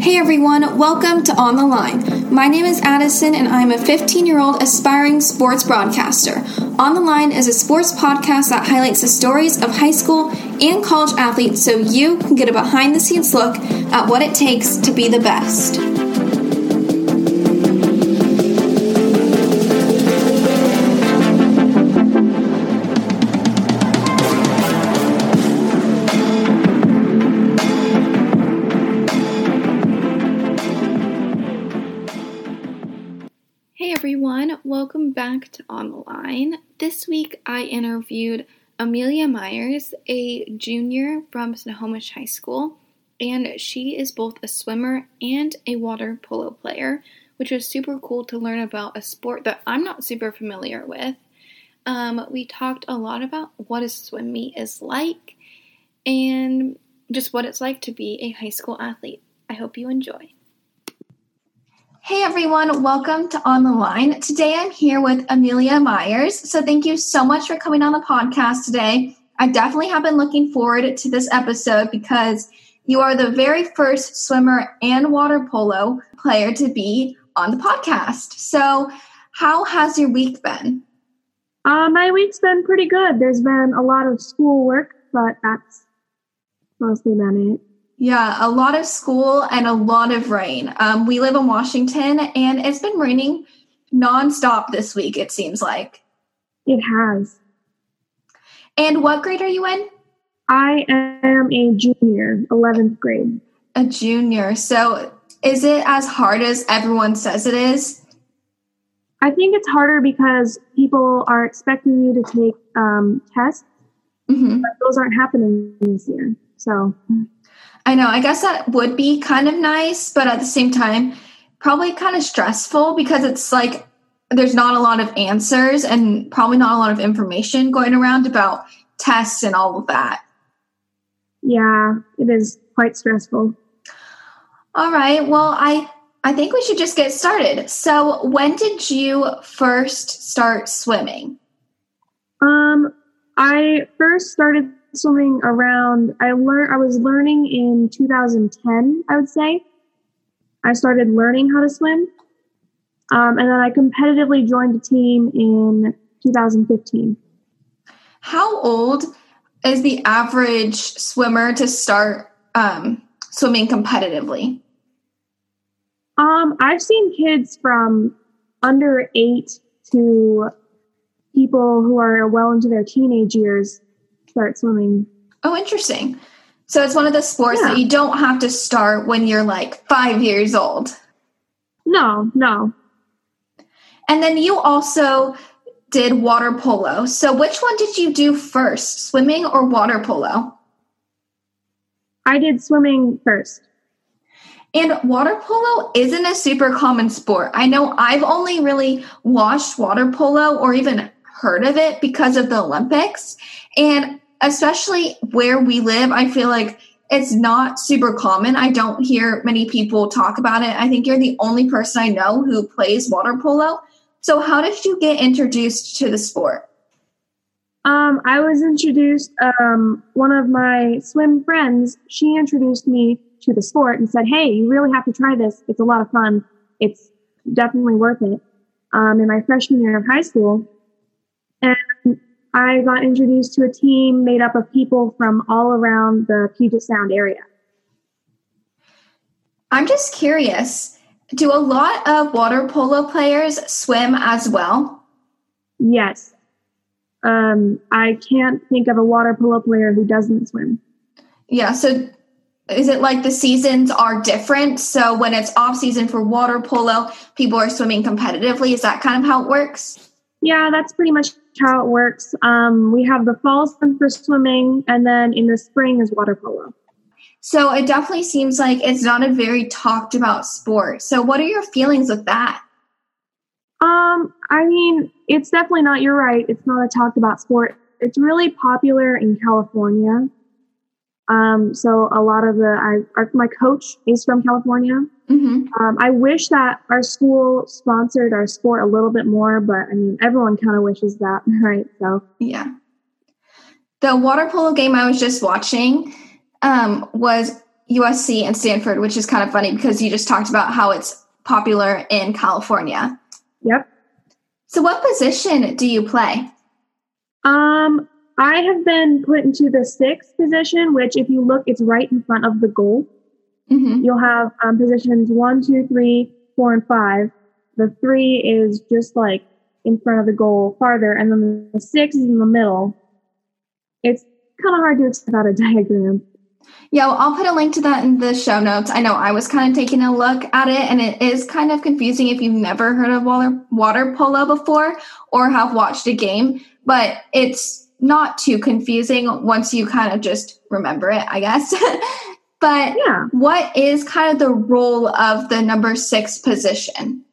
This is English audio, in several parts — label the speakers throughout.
Speaker 1: Hey everyone, welcome to On the Line. My name is Addison and I'm a 15 year old aspiring sports broadcaster. On the Line is a sports podcast that highlights the stories of high school and college athletes so you can get a behind the scenes look at what it takes to be the best. Back On the Line. This week I interviewed Amelia Myers, a junior from Snohomish High School, and she is both a swimmer and a water polo player, which was super cool to learn about a sport that I'm not super familiar with. Um, we talked a lot about what a swim meet is like and just what it's like to be a high school athlete. I hope you enjoy. Hey everyone, welcome to On the Line. Today I'm here with Amelia Myers. So thank you so much for coming on the podcast today. I definitely have been looking forward to this episode because you are the very first swimmer and water polo player to be on the podcast. So, how has your week been?
Speaker 2: Uh, my week's been pretty good. There's been a lot of schoolwork, but that's mostly been it.
Speaker 1: Yeah, a lot of school and a lot of rain. Um, we live in Washington and it's been raining nonstop this week, it seems like.
Speaker 2: It has.
Speaker 1: And what grade are you in?
Speaker 2: I am a junior, 11th grade.
Speaker 1: A junior. So is it as hard as everyone says it is?
Speaker 2: I think it's harder because people are expecting you to take um, tests,
Speaker 1: hmm
Speaker 2: but those aren't happening this year. So,
Speaker 1: I know. I guess that would be kind of nice, but at the same time, probably kind of stressful because it's like there's not a lot of answers and probably not a lot of information going around about tests and all of that.
Speaker 2: yeah, it is quite stressful.
Speaker 1: All right. Well, I I think we should just get started. So, when did you first start swimming?
Speaker 2: Um, I first started swimming around. I learned. I was learning in 2010. I would say. I started learning how to swim, um, and then I competitively joined a team in 2015.
Speaker 1: How old is the average swimmer to start um, swimming competitively?
Speaker 2: Um, I've seen kids from under eight to people who are well into their teenage years start swimming.
Speaker 1: Oh, interesting. So it's one of the sports
Speaker 2: Yeah.
Speaker 1: that you don't have to start when you're like five years old.
Speaker 2: No, no.
Speaker 1: And then you also did water polo. So which one did you do first, swimming or water polo?
Speaker 2: I did swimming first.
Speaker 1: And water polo isn't a super common sport. I know I've only really watched water polo or even heard of it because of the Olympics. And especially where we live, I feel like it's not super common. I don't hear many people talk about it. I think you're the only person I know who plays water polo. So, how did you get introduced to the sport?
Speaker 2: Um, I was introduced, um, one of my swim friends, she introduced me to the sport and said, Hey, you really have to try this. It's a lot of fun. It's definitely worth it. Um, in my freshman year of high school. And I got introduced to a team made up of people from all around the Puget Sound area.
Speaker 1: I'm just curious do a lot of water polo players swim as well?
Speaker 2: Yes. Um, I can't think of a water polo player who doesn't swim.
Speaker 1: Yeah, so is it like the seasons are different? So when it's off season for water polo, people are swimming competitively. Is that kind of how it works?
Speaker 2: Yeah, that's pretty much how it works. Um, we have the fall season for swimming, and then in the spring is water polo.
Speaker 1: So it definitely seems like it's not a very talked about sport. So what are your feelings with that?
Speaker 2: Um, I mean, it's definitely not. You're right. It's not a talked about sport. It's really popular in California. Um, so a lot of the I, our, my coach is from California.
Speaker 1: hmm
Speaker 2: Um, I wish that our school sponsored our sport a little bit more, but I mean, everyone kind of wishes that, right? So
Speaker 1: Yeah. The water polo game I was just watching um, was USC and Stanford, which is kind of funny because you just talked about how it's popular in California.
Speaker 2: Yep.
Speaker 1: So, what position do you play?
Speaker 2: Um, I have been put into the sixth position, which, if you look, it's right in front of the goal.
Speaker 1: Mm-hmm.
Speaker 2: You'll have um, positions one, two, three, four, and five. The three is just like in front of the goal farther, and then the six is in the middle. It's kind of hard to explain out a diagram.
Speaker 1: Yeah, well, I'll put a link to that in the show notes. I know I was kind of taking a look at it, and it is kind of confusing if you've never heard of water, water polo before or have watched a game, but it's not too confusing once you kind of just remember it, I guess. but
Speaker 2: Yeah.
Speaker 1: what is kind of the role of the number six position?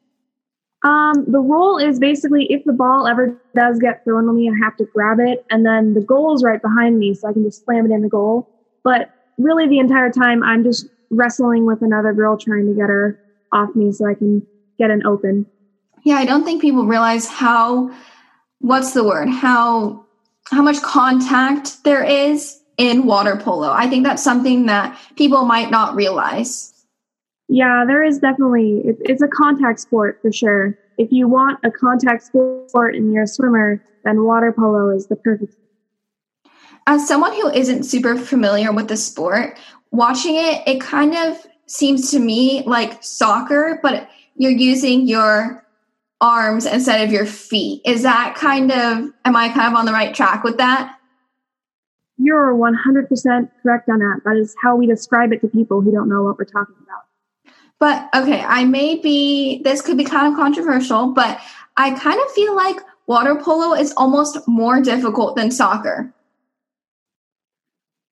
Speaker 2: Um, the role is basically if the ball ever does get thrown to me, I have to grab it, and then the goal is right behind me, so I can just slam it in the goal. But really, the entire time, I'm just wrestling with another girl trying to get her off me so I can get an open.
Speaker 1: Yeah, I don't think people realize how what's the word? How how much contact there is in water polo. I think that's something that people might not realize.
Speaker 2: Yeah, there is definitely it's a contact sport for sure. If you want a contact sport and you're a swimmer, then water polo is the perfect.
Speaker 1: As someone who isn't super familiar with the sport, watching it, it kind of seems to me like soccer, but you're using your arms instead of your feet. Is that kind of am I kind of on the right track with that?
Speaker 2: You're 100% correct on that. That is how we describe it to people who don't know what we're talking about.
Speaker 1: But okay, I may be, this could be kind of controversial, but I kind of feel like water polo is almost more difficult than soccer.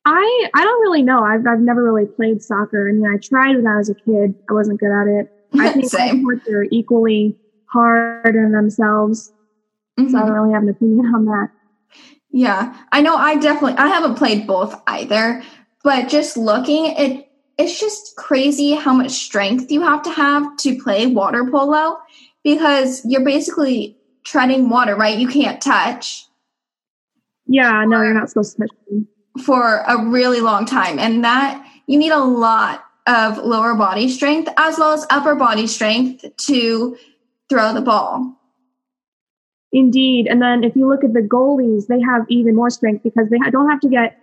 Speaker 2: I I don't really know. I've I've never really played soccer. I mean, I tried when I was a kid. I wasn't good at it. I think sports are equally hard in themselves, so I
Speaker 1: Mhm.
Speaker 2: don't really have an opinion on that.
Speaker 1: Yeah, I know I definitely, I haven't played both either, but just looking, it it's just crazy how much strength you have to have to play water polo because you're basically treading water, right? You can't touch.
Speaker 2: Yeah, no, you're not supposed to touch
Speaker 1: for a really long time and that you need a lot of lower body strength as well as upper body strength to throw the ball
Speaker 2: Indeed. And then if you look at the goalies, they have even more strength because they don't have to get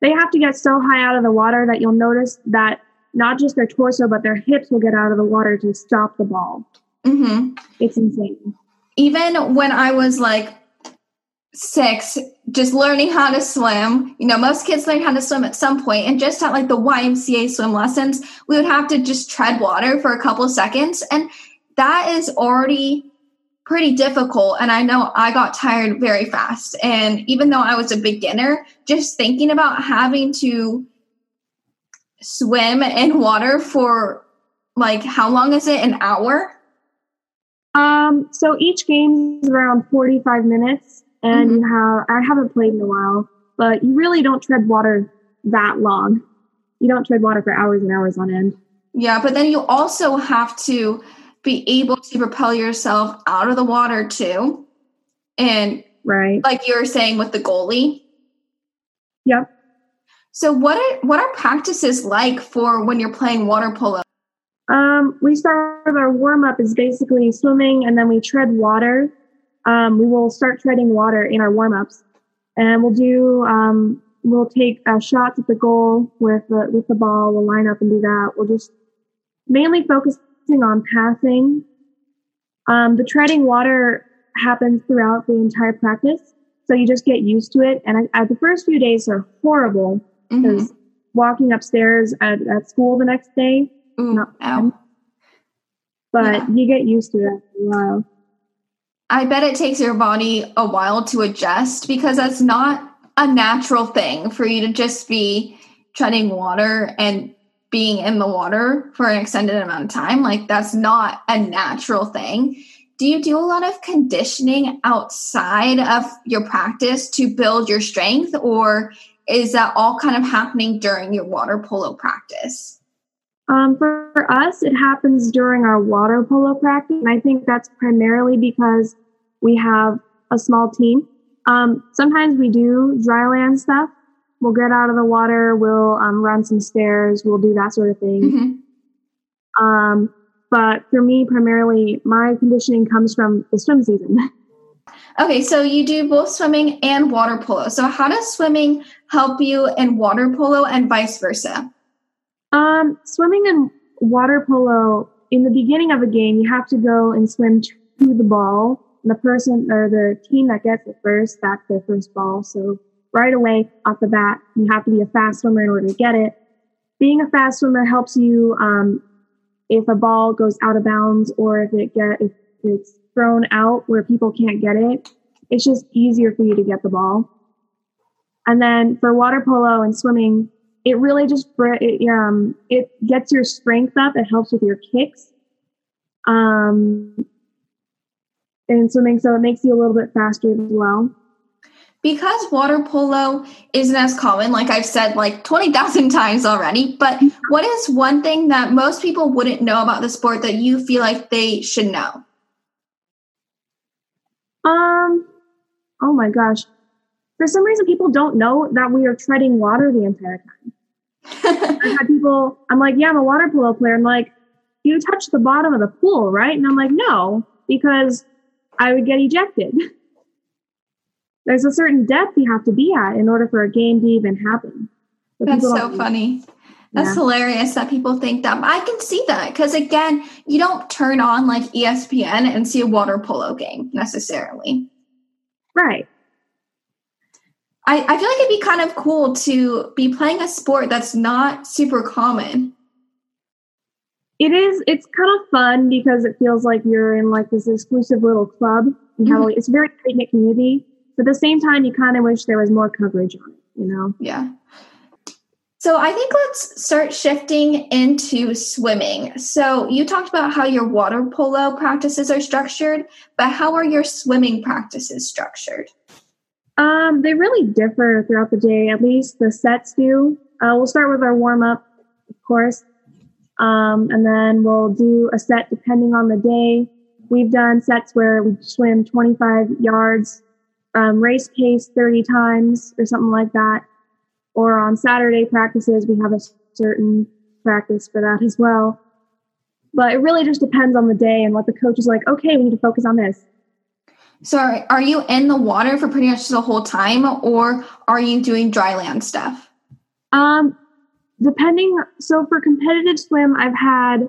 Speaker 2: they have to get so high out of the water that you'll notice that not just their torso but their hips will get out of the water to stop the ball.
Speaker 1: hmm
Speaker 2: It's insane.
Speaker 1: even when i was like six just learning how to swim you know most kids learn how to swim at some point and just at like the ymca swim lessons we would have to just tread water for a couple seconds and that is already pretty difficult and i know i got tired very fast and even though i was a beginner just thinking about having to swim in water for like how long is it an hour
Speaker 2: Um, so each game is around 45 minutes, and you have, I haven't played in a while, but you really don't tread water that long. You don't tread water for hours and hours on end.
Speaker 1: Yeah, but then you also have to be able to propel yourself out of the water too. And
Speaker 2: Right.
Speaker 1: like you were saying with the goalie.
Speaker 2: Yep.
Speaker 1: So what are what are practices like for when you're playing water polo?
Speaker 2: Um, we start with our warm up is basically swimming, and then we tread water. Um, we will start treading water in our warm ups, and we'll do um, we'll take uh, shots at the goal with the with the ball. We'll line up and do that. We'll just mainly focusing on passing. Um, the treading water happens throughout the entire practice, so you just get used to it. And I, I, the first few days are horrible
Speaker 1: Mhm.
Speaker 2: because walking upstairs at, at school the next day
Speaker 1: Ooh,
Speaker 2: not
Speaker 1: ow.
Speaker 2: but
Speaker 1: Yeah.
Speaker 2: you get used to it after a while.
Speaker 1: I bet it takes your body a while to adjust because that's not a natural thing for you to just be treading water and being in the water for an extended amount of time. Like, that's not a natural thing. Do you do a lot of conditioning outside of your practice to build your strength, or is that all kind of happening during your water polo practice?
Speaker 2: Um, for, for us, it happens during our water polo practice, and I think that's primarily because we have a small team. Um, sometimes we do dry land stuff, We'll get out of the water. We'll um, run some stairs. We'll do that sort of thing.
Speaker 1: Mm-hmm.
Speaker 2: Um, but for me, primarily, my conditioning comes from the swim season.
Speaker 1: Okay, so you do both swimming and water polo. So how does swimming help you in water polo and vice versa?
Speaker 2: Um, swimming and water polo, in the beginning of a game, you have to go and swim to the ball. And the person or the team that gets it first, that's their first ball. So right away off the bat, you have to be a fast swimmer in order to get it. Being a fast swimmer helps you um, if a ball goes out of bounds or if it get if it's thrown out where people can't get it, it's just easier for you to get the ball. And then for water polo and swimming, it really just it, um, it gets your strength up. It helps with your kicks. Um, and swimming, so it makes you a little bit faster as well.
Speaker 1: Because water polo isn't as common, like I've said like 20,000 times already, but what is one thing that most people wouldn't know about the sport that you feel like they should know?
Speaker 2: Um, oh my gosh. For some reason, people don't know that we are treading water the entire time. I've had people, I'm like, yeah, I'm a water polo player. I'm like, you touch the bottom of the pool, right? And I'm like, no, because I would get ejected. There's a certain depth you have to be at in order for a game to even happen.
Speaker 1: But That's so funny. That's yeah. hilarious that people think that. I can see that because again, you don't turn on like ESPN and see a water polo game necessarily.
Speaker 2: Right.
Speaker 1: I, I feel like it'd be kind of cool to be playing a sport that's not super common.
Speaker 2: It is. It's kind of fun because it feels like you're in like this exclusive little club. Mm-hmm. have, it's a very tight knit community. But at the same time, you kind of wish there was more coverage on it. You know?
Speaker 1: Yeah. So I think let's start shifting into swimming. So you talked about how your water polo practices are structured, but how are your swimming practices structured?
Speaker 2: Um, they really differ throughout the day. At least the sets do. Uh, we'll start with our warm up, of course, um, and then we'll do a set depending on the day. We've done sets where we swim 25 yards, um, race pace 30 times, or something like that or on Saturday practices, we have a certain practice for that as well. But it really just depends on the day and what the coach is like, okay, we need to focus on this.
Speaker 1: So are you in the water for pretty much the whole time or are you doing dry land stuff?
Speaker 2: Um depending so for competitive swim, I've had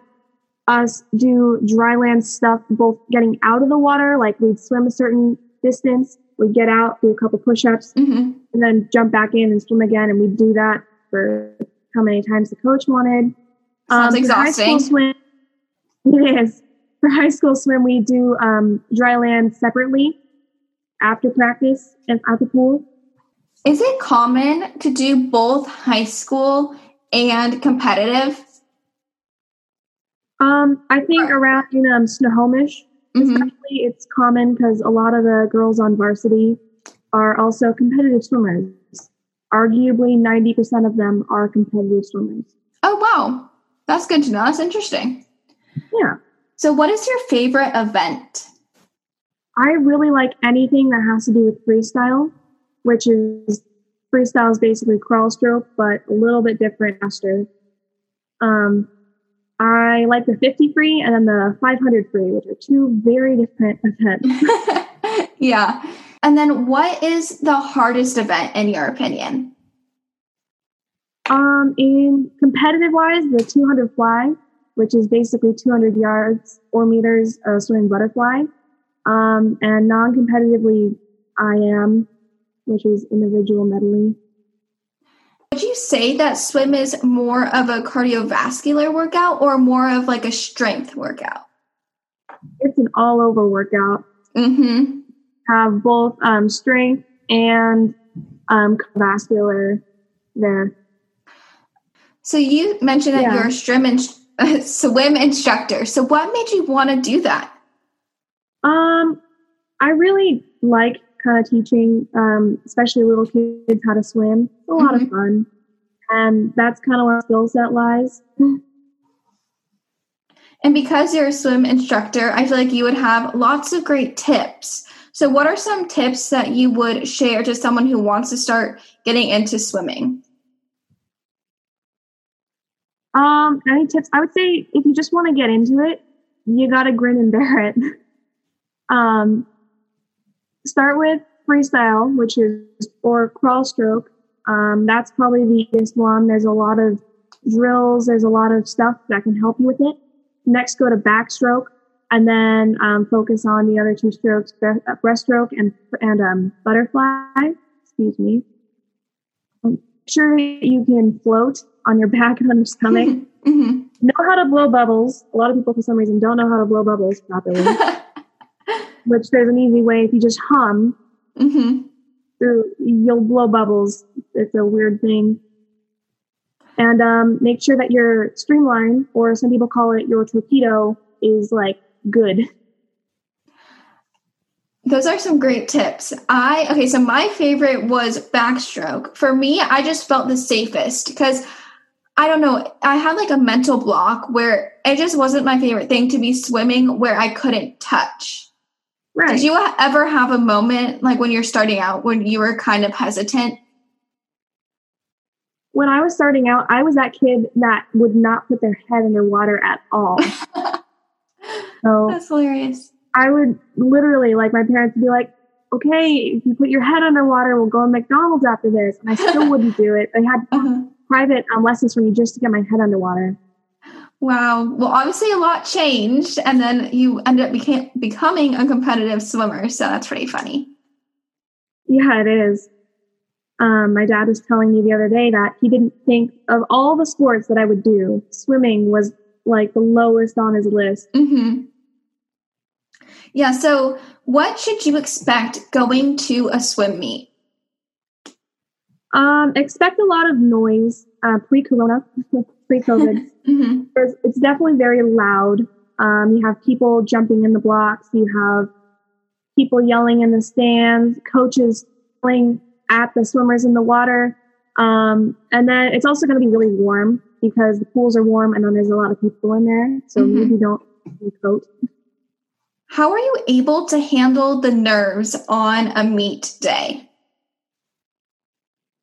Speaker 2: us do dry land stuff both getting out of the water, like we'd swim a certain distance we'd get out, do a couple push-ups,
Speaker 1: mm-hmm.
Speaker 2: and then jump back in and swim again. And we'd do that for how many times the coach wanted.
Speaker 1: Sounds um, exhausting.
Speaker 2: Swim, it is. For high school swim, we do um, dry land separately after practice and at the pool.
Speaker 1: Is it common to do both high school and competitive?
Speaker 2: Um, I think around in um, Snohomish, Mm-hmm. Especially, it's common because a lot of the girls on varsity are also competitive swimmers. Arguably, 90% of them are competitive swimmers.
Speaker 1: Oh, wow. That's good to know. That's interesting.
Speaker 2: Yeah.
Speaker 1: So, what is your favorite event?
Speaker 2: I really like anything that has to do with freestyle, which is freestyle is basically crawl stroke, but a little bit different faster. Um, I like the 50 free and then the 500 free, which are two very different events.
Speaker 1: yeah. And then what is the hardest event in your opinion?
Speaker 2: Um, in competitive wise, the 200 fly, which is basically 200 yards or meters of swimming butterfly. Um, and non competitively, IM, which is individual medley.
Speaker 1: Would you say that swim is more of a cardiovascular workout or more of like a strength workout?
Speaker 2: It's an all over workout.
Speaker 1: Mm-hmm.
Speaker 2: Have both um, strength and um, vascular there.
Speaker 1: So you mentioned that yeah. you're a swim, in- swim instructor. So what made you want to do that?
Speaker 2: Um, I really like kind of teaching, um, especially little kids, how to swim. It's a lot mm-hmm. of fun. And that's kind of where skill set lies.
Speaker 1: And because you're a swim instructor, I feel like you would have lots of great tips. So, what are some tips that you would share to someone who wants to start getting into swimming?
Speaker 2: Um, any tips? I would say if you just want to get into it, you got to grin and bear it. um, start with freestyle, which is or crawl stroke. Um, that's probably the easiest one. There's a lot of drills. There's a lot of stuff that can help you with it. Next, go to backstroke, and then um, focus on the other two strokes: uh, breaststroke and and um, butterfly. Excuse me. Make sure you can float on your back and on your stomach. mm-hmm. Know how to blow bubbles. A lot of people, for some reason, don't know how to blow bubbles properly. Which there's an easy way if you just hum. Mm-hmm. You'll blow bubbles. It's a weird thing. And um, make sure that your streamline, or some people call it your torpedo, is like good.
Speaker 1: Those are some great tips. I okay, so my favorite was backstroke. For me, I just felt the safest because I don't know, I had like a mental block where it just wasn't my favorite thing to be swimming where I couldn't touch. Right. Did you ever have a moment like when you're starting out when you were kind of hesitant?
Speaker 2: When I was starting out, I was that kid that would not put their head underwater at all.
Speaker 1: so That's hilarious.
Speaker 2: I would literally like my parents would be like, okay, if you put your head underwater, we'll go to McDonald's after this. And I still wouldn't do it. They had uh-huh. private um, lessons for me just to get my head underwater.
Speaker 1: Wow. Well, obviously a lot changed, and then you ended up became, becoming a competitive swimmer. So that's pretty funny.
Speaker 2: Yeah, it is. Um, my dad was telling me the other day that he didn't think of all the sports that I would do, swimming was like the lowest on his list. Mm-hmm.
Speaker 1: Yeah. So, what should you expect going to a swim meet?
Speaker 2: Um, expect a lot of noise uh, pre-corona, pre-COVID. mm-hmm. It's definitely very loud. Um, you have people jumping in the blocks. You have people yelling in the stands. Coaches playing at the swimmers in the water. Um, and then it's also going to be really warm because the pools are warm, and then there's a lot of people in there. So mm-hmm. maybe don't coat.
Speaker 1: How are you able to handle the nerves on a meet day?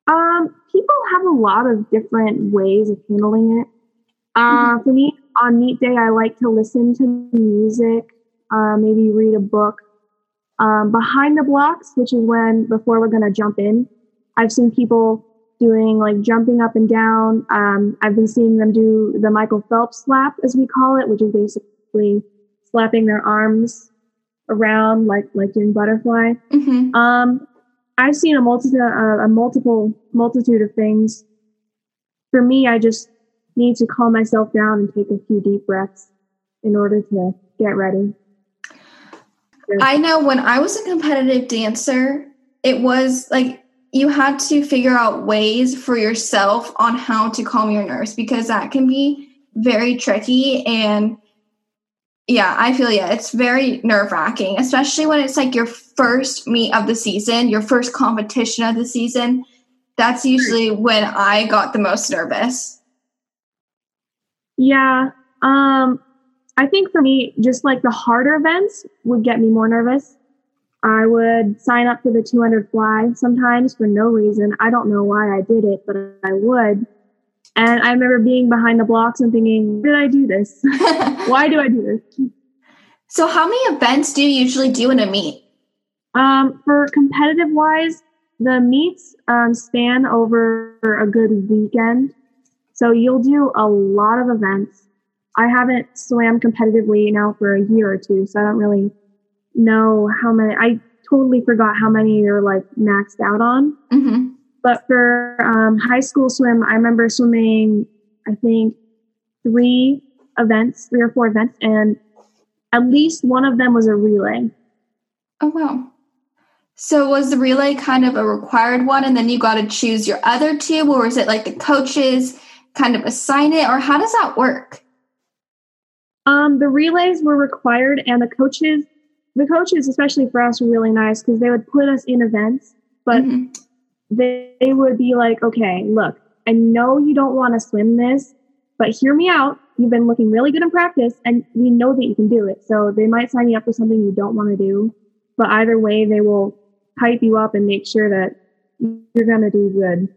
Speaker 2: Um, people have a lot of different ways of handling it. Uh, mm-hmm. For me, on meet day, I like to listen to music, uh, maybe read a book. Um, behind the blocks, which is when before we're going to jump in, I've seen people doing like jumping up and down. Um, I've been seeing them do the Michael Phelps slap, as we call it, which is basically slapping their arms around like like doing butterfly. Mm-hmm. Um, I've seen a multitude uh, a multiple multitude of things. For me, I just need to calm myself down and take a few deep breaths in order to get ready.
Speaker 1: I know when I was a competitive dancer, it was like you had to figure out ways for yourself on how to calm your nerves because that can be very tricky and yeah, I feel yeah. It's very nerve wracking, especially when it's like your first meet of the season, your first competition of the season. That's usually when I got the most nervous.
Speaker 2: Yeah. Um, I think for me, just like the harder events would get me more nervous. I would sign up for the 200 fly sometimes for no reason. I don't know why I did it, but I would. And I remember being behind the blocks and thinking, did I do this? Why do I do this?
Speaker 1: So, how many events do you usually do in a meet?
Speaker 2: Um, for competitive wise, the meets um, span over a good weekend. So, you'll do a lot of events. I haven't swam competitively now for a year or two, so I don't really know how many. I totally forgot how many you're like maxed out on. Mm-hmm. But for um, high school swim, I remember swimming, I think, three events, three or four events, and at least one of them was a relay.
Speaker 1: Oh, wow. So was the relay kind of a required one, and then you got to choose your other two, or is it like the coaches kind of assign it, or how does that work?
Speaker 2: Um, the relays were required, and the coaches, the coaches, especially for us, were really nice because they would put us in events, but mm-hmm they, they would be like, okay, look, I know you don't want to swim this, but hear me out. You've been looking really good in practice and we know that you can do it. So they might sign you up for something you don't want to do. but either way, they will hype you up and make sure that you're going to do good.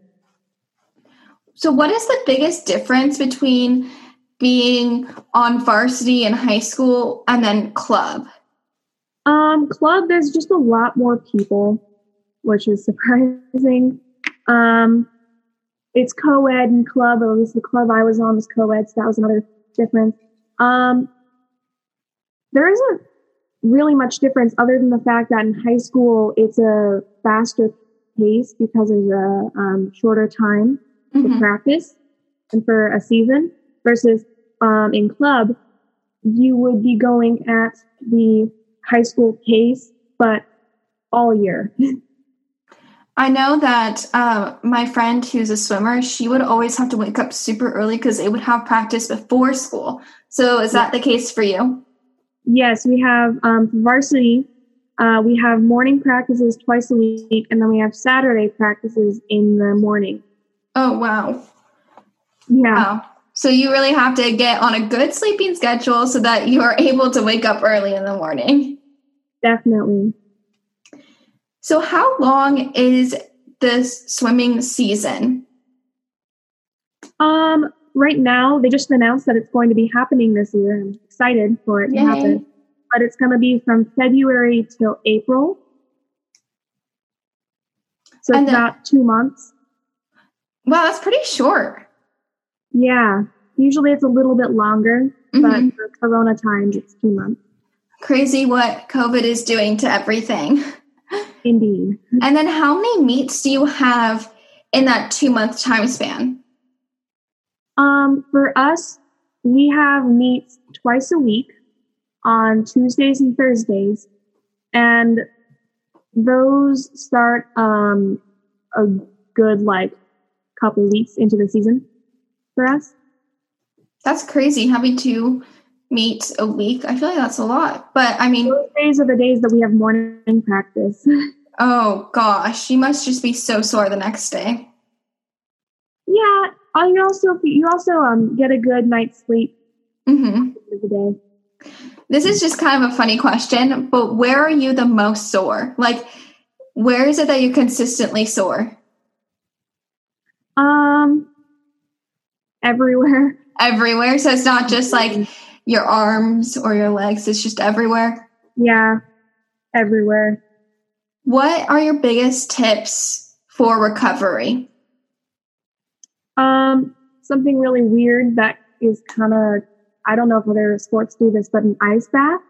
Speaker 1: So, what is the biggest difference between being on varsity in high school and then club?
Speaker 2: Um, club, there's just a lot more people, which is surprising. Um, it's co-ed and club, at least the club I was on was co-ed, so that was another difference. Um, there isn't really much difference other than the fact that in high school it's a faster pace because there's a um, shorter time mm-hmm. to practice and for a season versus um, in club you would be going at the high school pace but all year
Speaker 1: I know that uh, my friend who's a swimmer, she would always have to wake up super early because they would have practice before school. So is that the case for you?
Speaker 2: Yes, we have um, varsity. Uh, we have morning practices twice a week, and then we have Saturday practices in the morning.
Speaker 1: Oh wow!
Speaker 2: Yeah.
Speaker 1: Wow. So you really have to get on a good sleeping schedule so that you are able to wake up early in the morning.
Speaker 2: Definitely.
Speaker 1: So, how long is this swimming season?
Speaker 2: Um, right now they just announced that it's going to be happening this year. I'm excited for it Yay. to happen. But it's going to be from February till April. So and it's about two months.
Speaker 1: Wow, that's pretty short.
Speaker 2: Yeah. Usually it's a little bit longer, mm-hmm. but for Corona times, it's two months.
Speaker 1: Crazy what COVID is doing to everything.
Speaker 2: Indeed.
Speaker 1: And then how many meets do you have in that two month time span?
Speaker 2: Um, for us, we have meets twice a week on Tuesdays and Thursdays, and those start um, a good like couple weeks into the season for us.
Speaker 1: That's crazy having to meet a week. I feel like that's a lot, but I mean,
Speaker 2: those days are the days that we have morning practice.
Speaker 1: oh gosh, you must just be so sore the next day.
Speaker 2: Yeah, you also you also um get a good night's sleep.
Speaker 1: Mm-hmm.
Speaker 2: The day.
Speaker 1: This is just kind of a funny question, but where are you the most sore? Like, where is it that you're consistently sore?
Speaker 2: Um, everywhere.
Speaker 1: Everywhere. So it's not just like your arms or your legs. It's just everywhere.
Speaker 2: Yeah, everywhere.
Speaker 1: What are your biggest tips for recovery?
Speaker 2: Um, something really weird that is kind of I don't know if other sports do this, but an ice bath.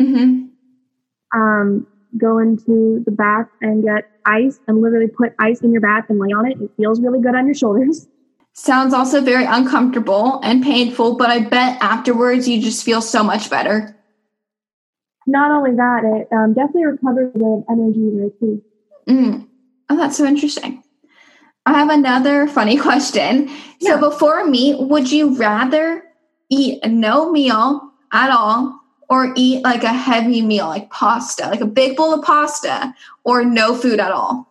Speaker 1: Mm-hmm.
Speaker 2: Um, go into the bath and get ice and literally put ice in your bath and lay on it. It feels really good on your shoulders.
Speaker 1: Sounds also very uncomfortable and painful, but I bet afterwards you just feel so much better.
Speaker 2: Not only that, it um, definitely recovers the energy there too.
Speaker 1: Mm. Oh, that's so interesting. I have another funny question. Yeah. So before meet, would you rather eat no meal at all or eat like a heavy meal like pasta, like a big bowl of pasta or no food at all?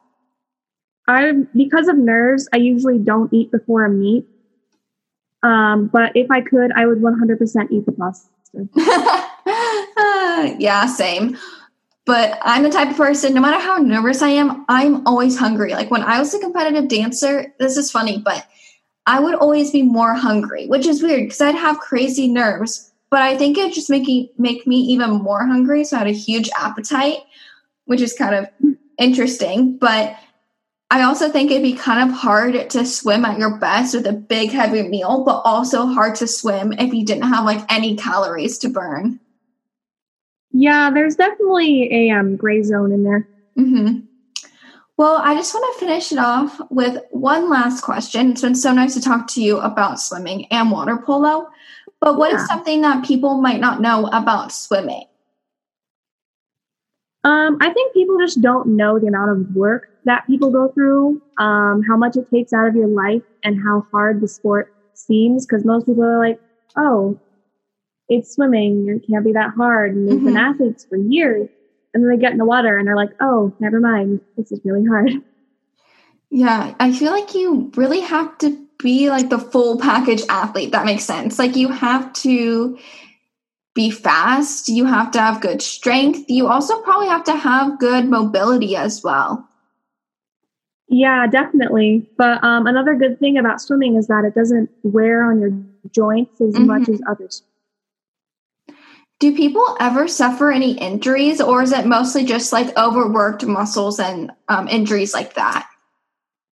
Speaker 2: I because of nerves, I usually don't eat before a meet. Um, but if I could, I would 100% eat the pasta.
Speaker 1: yeah, same. But I'm the type of person, no matter how nervous I am, I'm always hungry. Like when I was a competitive dancer, this is funny, but I would always be more hungry, which is weird because I'd have crazy nerves. But I think it just make make me even more hungry. So I had a huge appetite, which is kind of interesting. But I also think it'd be kind of hard to swim at your best with a big heavy meal, but also hard to swim if you didn't have like any calories to burn.
Speaker 2: Yeah, there's definitely a um, gray zone in there.
Speaker 1: Mm-hmm. Well, I just want to finish it off with one last question. It's been so nice to talk to you about swimming and water polo. But what yeah. is something that people might not know about swimming?
Speaker 2: Um, I think people just don't know the amount of work that people go through, um, how much it takes out of your life, and how hard the sport seems. Because most people are like, "Oh, it's swimming. It can't be that hard. And they've mm-hmm. been athletes for years. And then they get in the water and they're like, oh, never mind. This is really hard.
Speaker 1: Yeah, I feel like you really have to be like the full package athlete. That makes sense. Like you have to be fast, you have to have good strength. You also probably have to have good mobility as well.
Speaker 2: Yeah, definitely. But um, another good thing about swimming is that it doesn't wear on your joints as mm-hmm. much as others.
Speaker 1: Do people ever suffer any injuries, or is it mostly just like overworked muscles and um, injuries like that?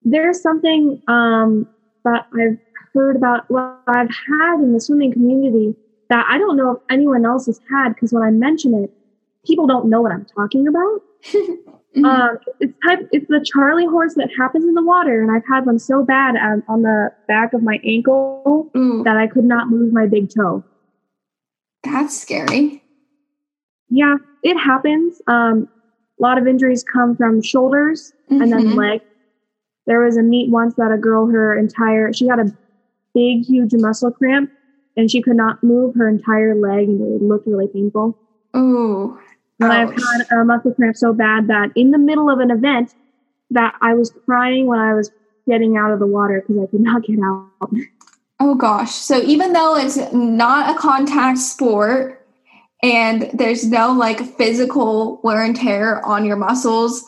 Speaker 2: There's something um, that I've heard about, what I've had in the swimming community that I don't know if anyone else has had because when I mention it, people don't know what I'm talking about. mm-hmm. um, it's type it's the Charlie horse that happens in the water, and I've had one so bad um, on the back of my ankle mm. that I could not move my big toe.
Speaker 1: That's scary.
Speaker 2: Yeah, it happens. Um, a lot of injuries come from shoulders mm-hmm. and then mm-hmm. leg. There was a meet once that a girl, her entire, she had a big, huge muscle cramp and she could not move her entire leg and it looked really painful.
Speaker 1: Oh.
Speaker 2: And I've oh, had a uh, muscle cramp so bad that in the middle of an event that I was crying when I was getting out of the water because I could not get out.
Speaker 1: Oh gosh. So even though it's not a contact sport and there's no like physical wear and tear on your muscles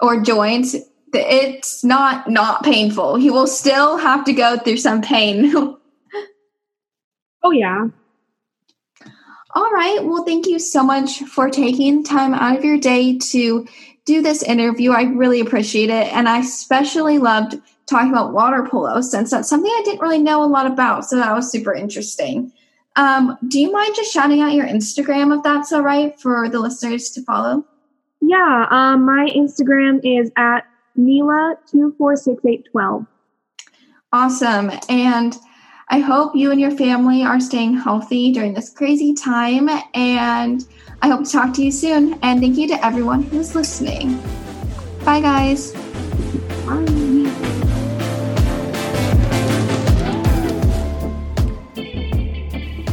Speaker 1: or joints, it's not not painful. You will still have to go through some pain
Speaker 2: Oh, yeah.
Speaker 1: All right. Well, thank you so much for taking time out of your day to do this interview. I really appreciate it. And I especially loved talking about water polo since that's something I didn't really know a lot about. So that was super interesting. Um, do you mind just shouting out your Instagram if that's all right for the listeners to follow?
Speaker 2: Yeah, um, my Instagram is at Mila246812.
Speaker 1: Awesome. And I hope you and your family are staying healthy during this crazy time. And I hope to talk to you soon. And thank you to everyone who's listening. Bye, guys.
Speaker 2: Bye.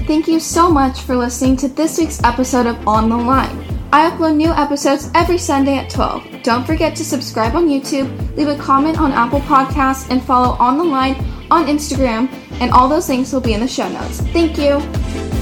Speaker 1: Thank you so much for listening to this week's episode of On the Line. I upload new episodes every Sunday at 12. Don't forget to subscribe on YouTube, leave a comment on Apple Podcasts, and follow On the Line on Instagram, and all those links will be in the show notes. Thank you.